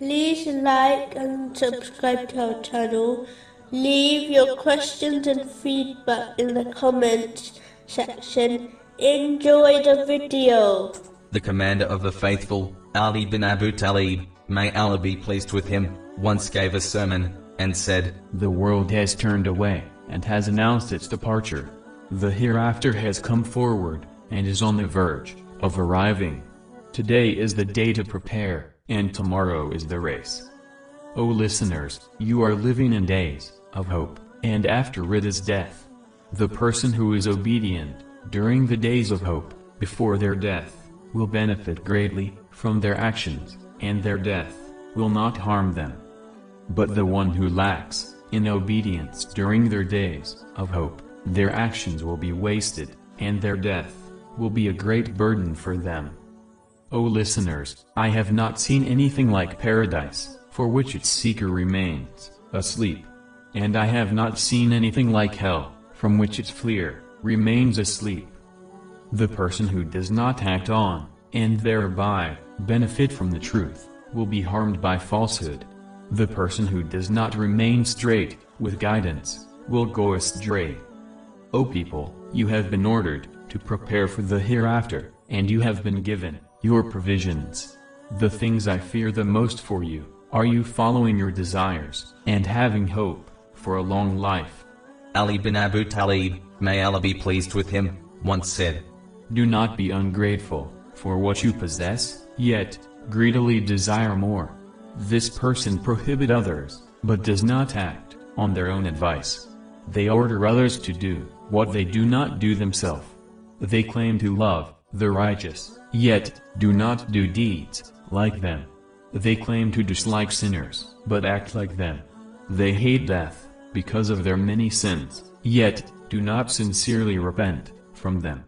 like and subscribe to our channel. Leave your questions and feedback in the comments section. Enjoy the video. The commander of the faithful, Ali bin Abu Talib, may Allah be pleased with him, once gave a sermon, and said, The world has turned away, and has announced its departure. The hereafter has come forward, and is on the verge of arriving. Today is the day to prepare, and tomorrow is the race. O listeners, you are living in days of hope, and after it is death. The person who is obedient during the days of hope, before their death, will benefit greatly from their actions, and their death will not harm them. But the one who lacks in obedience during their days of hope, their actions will be wasted, and their death will be a great burden for them. O listeners, I have not seen anything like paradise, for which its seeker remains asleep. And I have not seen anything like hell, from which its fleer remains asleep. The person who does not act on, and thereby benefit from the truth, will be harmed by falsehood. The person who does not remain straight, with guidance, will go astray. O people, you have been ordered to prepare for the hereafter, and you have been given your provisions. The things I fear the most for you, are you following your desires, and having hope for a long life. Ali bin Abu Talib, may Allah be pleased with him, once said, Do not be ungrateful for what you possess, yet greedily desire more. This person prohibit others, but does not act on their own advice. They order others to do what they do not do themselves. They claim to love the righteous, yet do not do deeds like them. They claim to dislike sinners, but act like them. They hate death because of their many sins, yet do not sincerely repent from them.